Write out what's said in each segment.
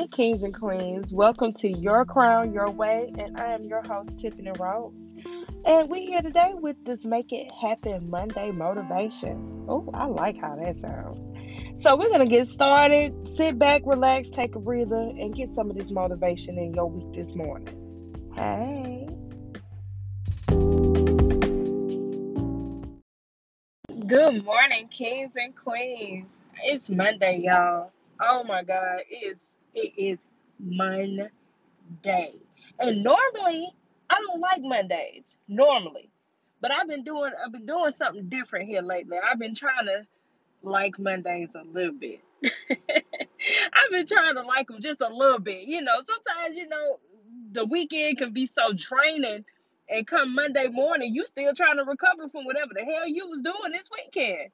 Hey, kings and queens, welcome to Your Crown Your Way, and I am your host, Tiffany Rose. And we're here today with this Make It Happen Monday motivation. Oh, I like how that sounds. So, we're going to get started. Sit back, relax, take a breather, and get some of this motivation in your week this morning. Hey. Good morning, kings and queens. It's Monday, y'all. Oh my God, it is it is Monday. And normally I don't like Mondays. Normally. But I've been doing I've been doing something different here lately. I've been trying to like Mondays a little bit. I've been trying to like them just a little bit. You know, sometimes you know the weekend can be so draining and come Monday morning, you still trying to recover from whatever the hell you was doing this weekend.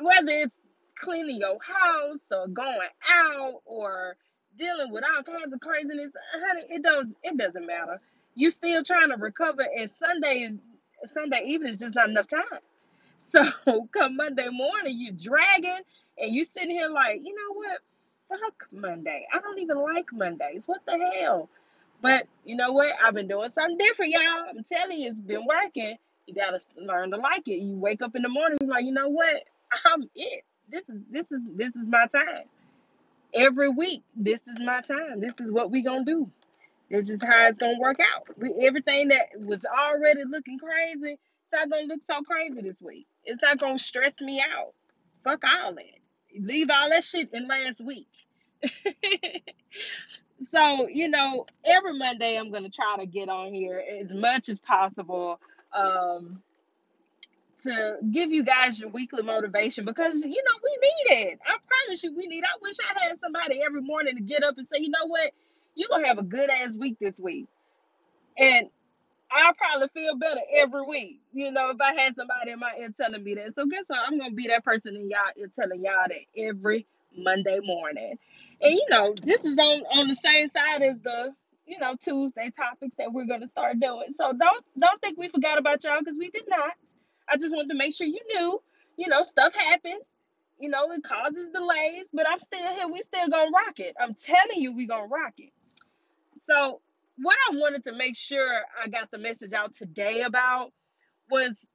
Whether it's cleaning your house or going out or dealing with all kinds of craziness, honey, it does it doesn't matter. You still trying to recover, and Sunday is Sunday evening is just not enough time. So come Monday morning, you dragging, and you sitting here like, you know what? Fuck Monday. I don't even like Mondays. What the hell? But you know what? I've been doing something different, y'all. I'm telling you, it's been working. You gotta learn to like it. You wake up in the morning, you're like, you know what? I'm it. This is this is this is my time. Every week, this is my time. This is what we gonna do. This is how it's gonna work out. We, everything that was already looking crazy, it's not gonna look so crazy this week. It's not gonna stress me out. Fuck all that. Leave all that shit in last week. so you know, every Monday I'm gonna try to get on here as much as possible. Um, to give you guys your weekly motivation because you know we need it. I promise you we need. I wish I had somebody every morning to get up and say, you know what, you're gonna have a good ass week this week. And I'll probably feel better every week, you know, if I had somebody in my ear telling me that. So guess what? I'm gonna be that person in y'all ear telling y'all that every Monday morning. And you know, this is on on the same side as the you know Tuesday topics that we're gonna start doing. So don't don't think we forgot about y'all because we did not. I just wanted to make sure you knew, you know, stuff happens. You know, it causes delays, but I'm still here. We still gonna rock it. I'm telling you, we gonna rock it. So what I wanted to make sure I got the message out today about was,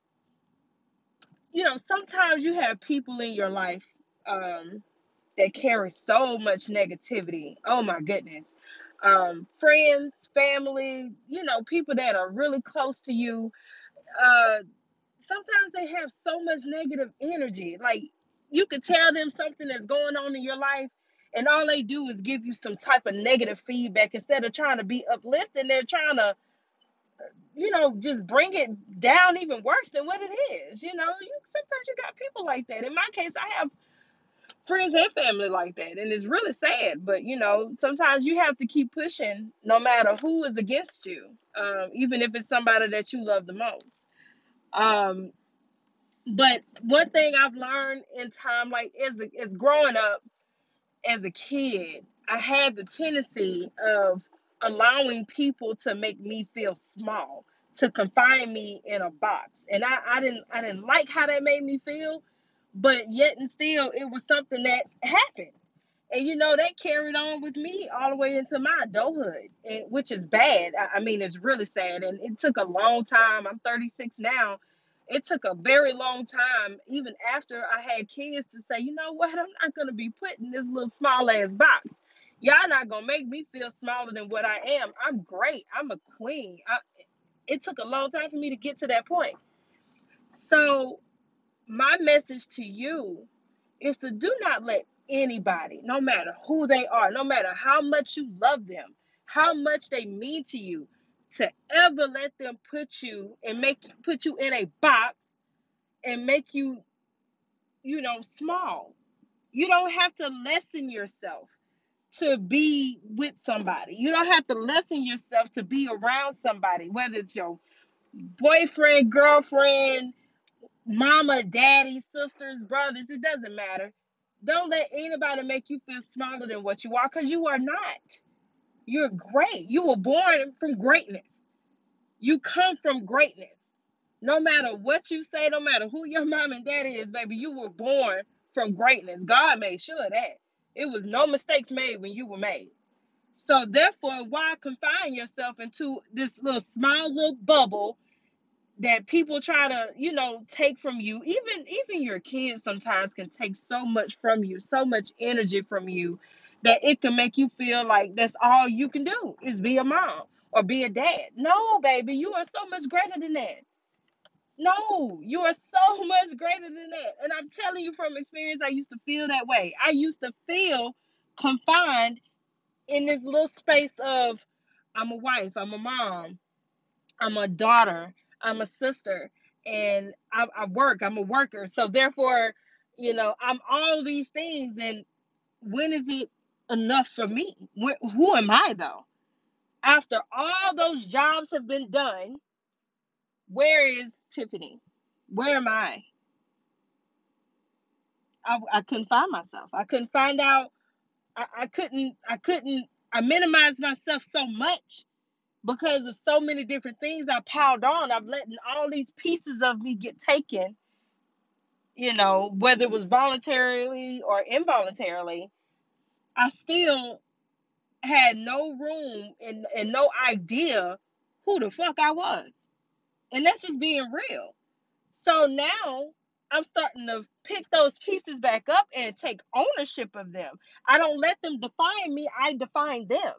you know, sometimes you have people in your life um, that carry so much negativity. Oh my goodness. Um, friends, family, you know, people that are really close to you. Uh, sometimes they have so much negative energy. Like you could tell them something that's going on in your life, and all they do is give you some type of negative feedback instead of trying to be uplifting. They're trying to, you know, just bring it down even worse than what it is. You know, you, sometimes you got people like that. In my case, I have friends and family like that, and it's really sad. But you know, sometimes you have to keep pushing, no matter who is against you, um, even if it's somebody that you love the most. Um, but one thing I've learned in time, like as a, as growing up as a kid, I had the tendency of allowing people to make me feel small, to confine me in a box, and I, I didn't I didn't like how that made me feel, but yet and still it was something that happened. And you know that carried on with me all the way into my adulthood, and, which is bad. I, I mean, it's really sad, and it took a long time. I'm 36 now. It took a very long time, even after I had kids, to say, you know what, I'm not gonna be put in this little small ass box. Y'all not gonna make me feel smaller than what I am. I'm great. I'm a queen. I, it took a long time for me to get to that point. So my message to you is to do not let anybody, no matter who they are, no matter how much you love them, how much they mean to you, to ever let them put you and make put you in a box and make you, you know, small. You don't have to lessen yourself to be with somebody. You don't have to lessen yourself to be around somebody, whether it's your boyfriend, girlfriend, mama, daddy, sisters, brothers, it doesn't matter. Don't let anybody make you feel smaller than what you are because you are not. You're great. You were born from greatness. You come from greatness. No matter what you say, no matter who your mom and daddy is, baby, you were born from greatness. God made sure that. It was no mistakes made when you were made. So therefore, why confine yourself into this little small little bubble that people try to, you know, take from you? Even even your kids sometimes can take so much from you, so much energy from you that it can make you feel like that's all you can do is be a mom or be a dad. No, baby, you are so much greater than that. No, you are so much greater than that. And I'm telling you from experience, I used to feel that way. I used to feel confined in this little space of I'm a wife, I'm a mom, I'm a daughter, I'm a sister, and I, I work, I'm a worker. So therefore, you know, I'm all these things. And when is it enough for me? Wh- who am I though? After all those jobs have been done, where is Tiffany? Where am I? I, I couldn't find myself. I couldn't find out. I, I couldn't. I couldn't. I minimized myself so much because of so many different things I piled on. I've letting all these pieces of me get taken, you know, whether it was voluntarily or involuntarily, I still had no room and, and no idea who the fuck I was. And that's just being real. So now I'm starting to pick those pieces back up and take ownership of them. I don't let them define me, I define them.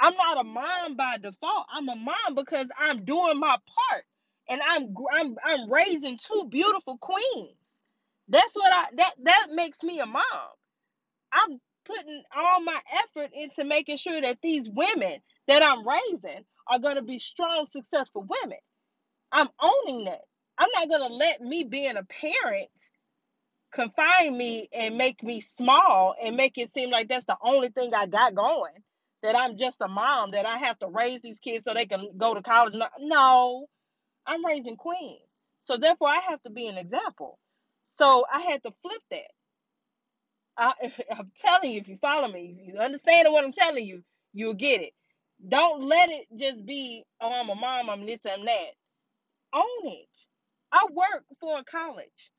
I'm not a mom by default. I'm a mom because I'm doing my part, and I'm I'm I'm raising two beautiful queens. That's what I that that makes me a mom. I'm putting all my effort into making sure that these women that I'm raising are going to be strong, successful women. I'm owning that. I'm not going to let me being a parent confine me and make me small and make it seem like that's the only thing I got going. That I'm just a mom, that I have to raise these kids so they can go to college. No, I'm raising queens. So therefore, I have to be an example. So I had to flip that. I, I'm telling you, if you follow me, if you understand what I'm telling you, you'll get it. Don't let it just be, oh, I'm a mom, I'm this, I'm that. Own it. I work for a college.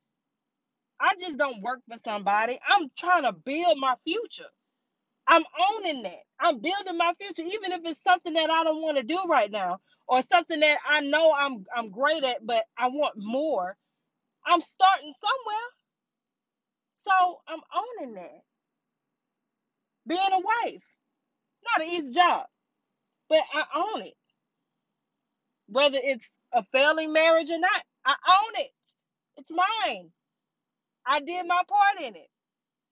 I just don't work for somebody. I'm trying to build my future. I'm owning that. I'm building my future, even if it's something that I don't want to do right now, or something that I know I'm I'm great at, but I want more. I'm starting somewhere, so I'm owning that. Being a wife, not an easy job, but I own it. Whether it's a failing marriage or not, I own it. It's mine. I did my part in it.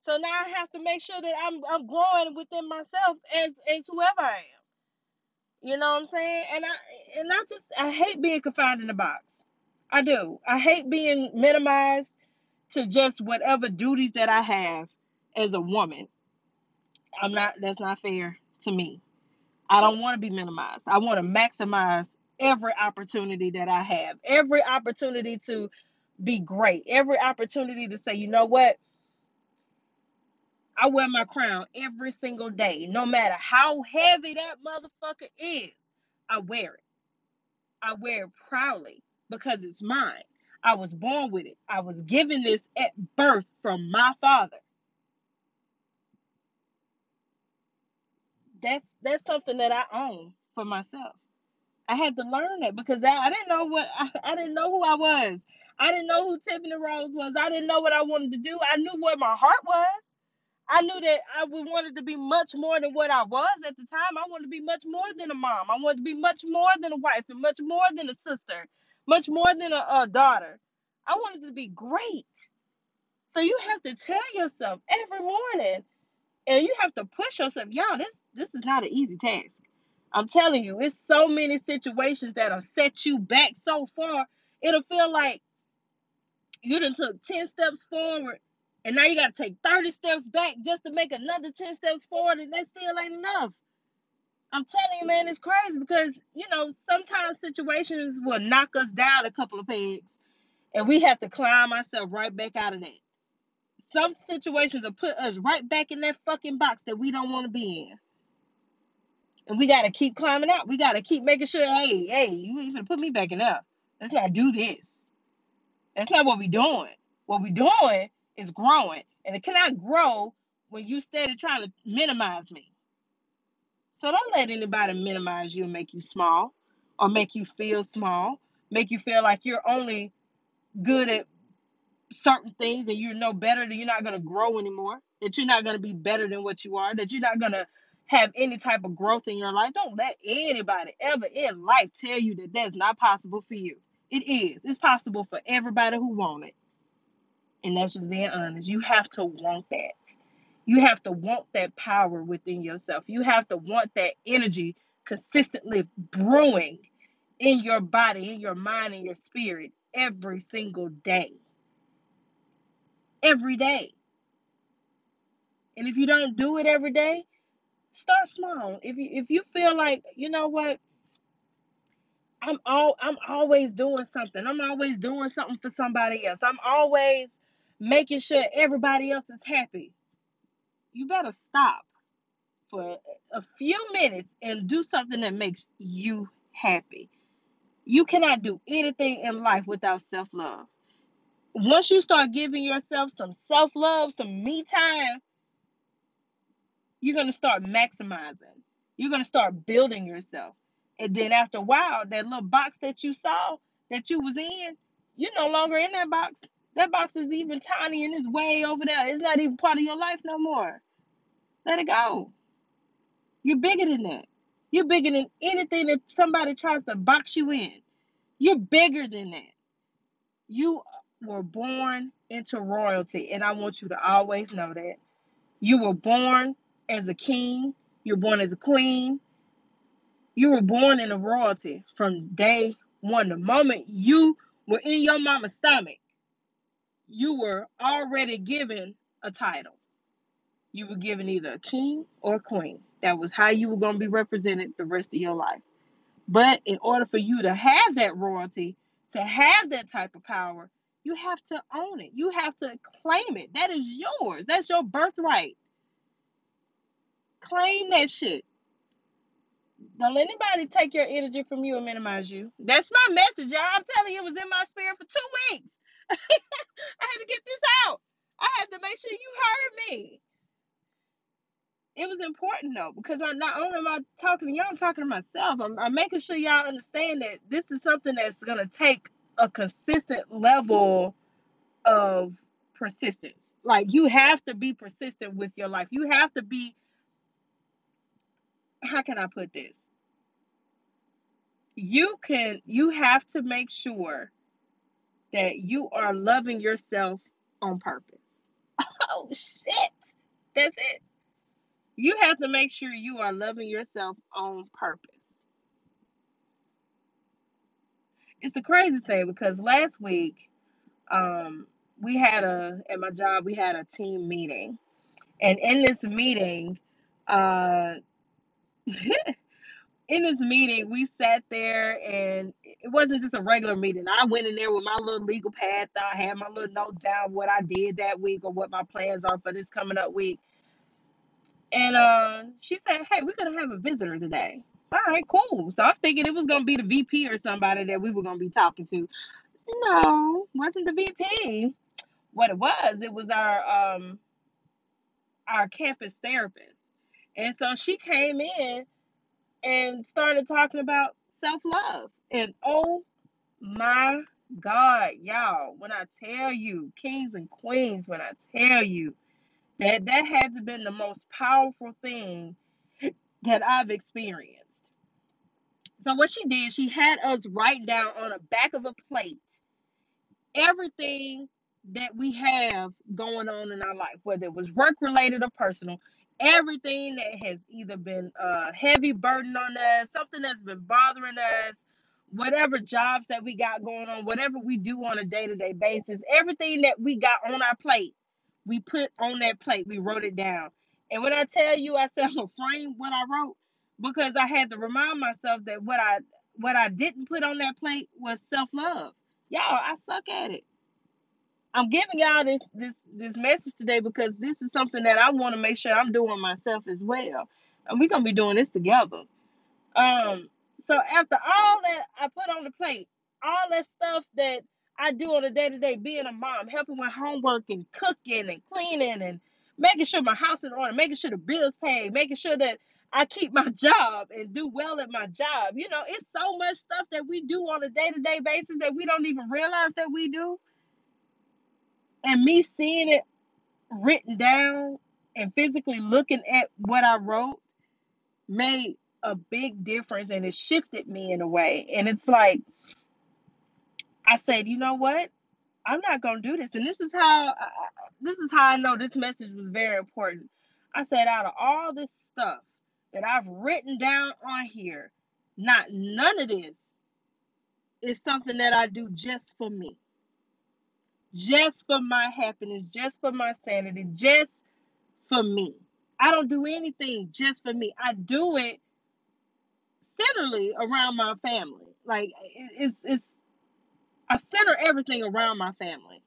So now I have to make sure that I'm I'm growing within myself as as whoever I am. You know what I'm saying? And I and I just I hate being confined in a box. I do. I hate being minimized to just whatever duties that I have as a woman. I'm not that's not fair to me. I don't want to be minimized. I want to maximize every opportunity that I have. Every opportunity to be great. Every opportunity to say, "You know what? I wear my crown every single day, no matter how heavy that motherfucker is. I wear it. I wear it proudly because it's mine. I was born with it. I was given this at birth from my father. That's that's something that I own for myself. I had to learn that because I, I didn't know what I, I didn't know who I was. I didn't know who Tiffany Rose was. I didn't know what I wanted to do. I knew where my heart was. I knew that I wanted to be much more than what I was at the time. I wanted to be much more than a mom. I wanted to be much more than a wife and much more than a sister, much more than a, a daughter. I wanted to be great. So you have to tell yourself every morning, and you have to push yourself. Y'all, this this is not an easy task. I'm telling you, it's so many situations that have set you back so far. It'll feel like you done took 10 steps forward and now you got to take 30 steps back just to make another 10 steps forward and that still ain't enough. I'm telling you man it's crazy because you know sometimes situations will knock us down a couple of pegs and we have to climb ourselves right back out of that. Some situations will put us right back in that fucking box that we don't want to be in. And we got to keep climbing out. We got to keep making sure hey hey you ain't even put me back in there. Let's not do this. That's not what we doing. What we doing is growing. And it cannot grow when you steady trying to minimize me. So don't let anybody minimize you and make you small or make you feel small, make you feel like you're only good at certain things and you're no better, that you're not going to grow anymore, that you're not going to be better than what you are, that you're not going to have any type of growth in your life. Don't let anybody ever in life tell you that that's not possible for you. It is. It's possible for everybody who want it. And that's just being honest. You have to want that. You have to want that power within yourself. You have to want that energy consistently brewing in your body, in your mind, in your spirit every single day. Every day. And if you don't do it every day, start small. If you if you feel like, you know what, I'm all I'm always doing something. I'm always doing something for somebody else. I'm always making sure everybody else is happy. You better stop for a few minutes and do something that makes you happy. You cannot do anything in life without self-love. Once you start giving yourself some self-love, some me time, you're going to start maximizing. You're going to start building yourself. And then after a while, that little box that you saw that you was in, you're no longer in that box. That box is even tiny and it's way over there. It's not even part of your life no more. Let it go. You're bigger than that. You're bigger than anything that somebody tries to box you in. You're bigger than that. You were born into royalty, and I want you to always know that. You were born as a king, you're born as a queen, you were born in a royalty from day one. The moment you were in your mama's stomach, you were already given a title. You were given either a king or a queen. That was how you were going to be represented the rest of your life. But in order for you to have that royalty, to have that type of power, you have to own it. You have to claim it. That is yours. That's your birthright. Claim that shit. Don't let anybody take your energy from you and minimize you. That's my message, y'all. I'm telling you, it was in my spirit for two weeks. I had to get this out. I had to make sure you heard me. It was important though, because I'm not only am I talking to y'all, I'm talking to myself. I'm, I'm making sure y'all understand that this is something that's gonna take a consistent level of persistence. Like you have to be persistent with your life. You have to be how can I put this? You can you have to make sure that you are loving yourself on purpose. Oh shit. That's it. You have to make sure you are loving yourself on purpose. It's the craziest thing because last week, um, we had a at my job we had a team meeting, and in this meeting, uh, in this meeting, we sat there and it wasn't just a regular meeting. I went in there with my little legal pad. I had my little notes down what I did that week or what my plans are for this coming up week. And uh, she said, Hey, we're to have a visitor today. All right, cool. So I'm thinking it was to be the VP or somebody that we were to be talking to. No, wasn't the VP. What it was, it was our um our campus therapist. And so she came in and started talking about self-love. And oh my God, y'all, when I tell you, kings and queens, when I tell you that that has been the most powerful thing that I've experienced. So what she did, she had us write down on the back of a plate everything that we have going on in our life, whether it was work related or personal, everything that has either been a heavy burden on us, something that's been bothering us, whatever jobs that we got going on, whatever we do on a day to day basis, everything that we got on our plate, we put on that plate, we wrote it down. And when I tell you, I said I'm gonna frame what I wrote because I had to remind myself that what I what I didn't put on that plate was self love. Y'all, I suck at it. I'm giving y'all this this this message today because this is something that I want to make sure I'm doing myself as well. And we're gonna be doing this together. Um, so after all that I put on the plate, all that stuff that I do on a day to day, being a mom, helping with homework and cooking and cleaning and making sure my house is in order, making sure the bills paid, making sure that I keep my job and do well at my job. You know, it's so much stuff that we do on a day to day basis that we don't even realize that we do. And me seeing it written down and physically looking at what I wrote made a big difference and it shifted me in a way. And it's like, I said, you know what? I'm not gonna do this. And this is how I, this is how I know this message was very important. I said, out of all this stuff that I've written down on here, not none of this is something that I do just for me, just for my happiness, just for my sanity, just for me. I don't do anything just for me. I do it centrally around my family. Like it's it's I center everything around my family.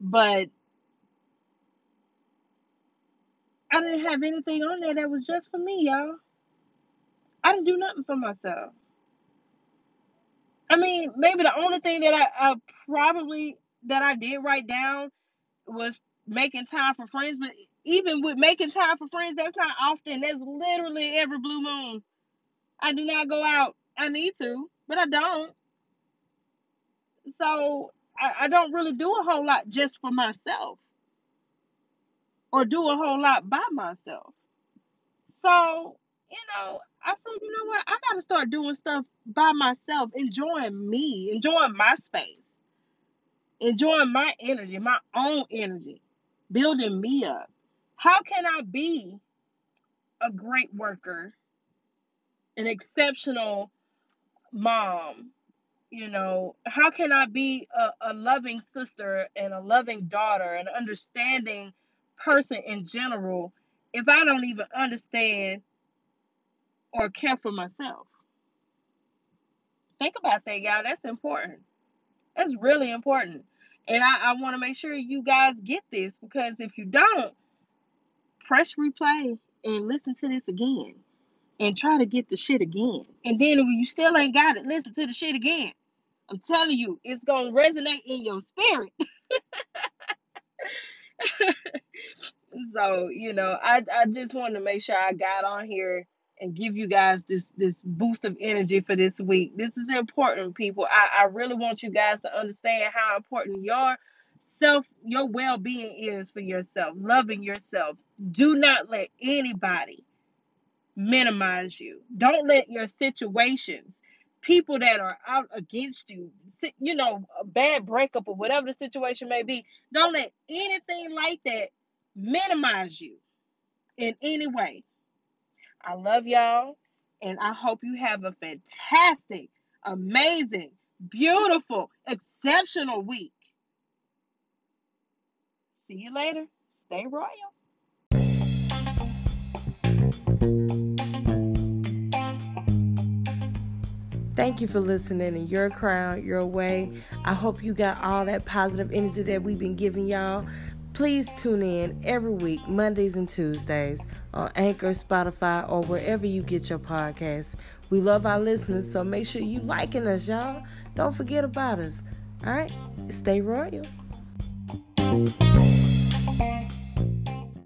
But I didn't have anything on there that was just for me, y'all. I didn't do nothing for myself. I mean, maybe the only thing that I, I probably that I did write down was making time for friends. But even with making time for friends, that's not often. That's literally every blue moon. I do not go out. I need to, but I don't. So I, I don't really do a whole lot just for myself or do a whole lot by myself. So, you know, I said, you know what? I got to start doing stuff by myself, enjoying me, enjoying my space, enjoying my energy, my own energy, building me up. How can I be a great worker, an exceptional mom, you know. How can i be a, a loving sister and a loving daughter and understanding person in general if i don't even understand or care for myself? Think about that y'all. That's important. That's really important. And i, I want to make sure you guys get this because if you don't press replay and listen to this again and try to get the shit again. And then when you still ain't got it, listen to the shit again. I'm telling you, it's gonna resonate in your spirit. so, you know, I, I just wanted to make sure I got on here and give you guys this this boost of energy for this week. This is important, people. I, I really want you guys to understand how important your self, your well-being is for yourself, loving yourself. Do not let anybody minimize you. Don't let your situations, people that are out against you, you know, a bad breakup or whatever the situation may be, don't let anything like that minimize you in any way. I love y'all, and I hope you have a fantastic, amazing, beautiful, exceptional week. See you later. Stay royal. Thank you for listening in your crown, your way. I hope you got all that positive energy that we've been giving y'all. Please tune in every week, Mondays and Tuesdays, on Anchor, Spotify, or wherever you get your podcasts. We love our listeners, so make sure you liking us, y'all. Don't forget about us. All right, stay royal.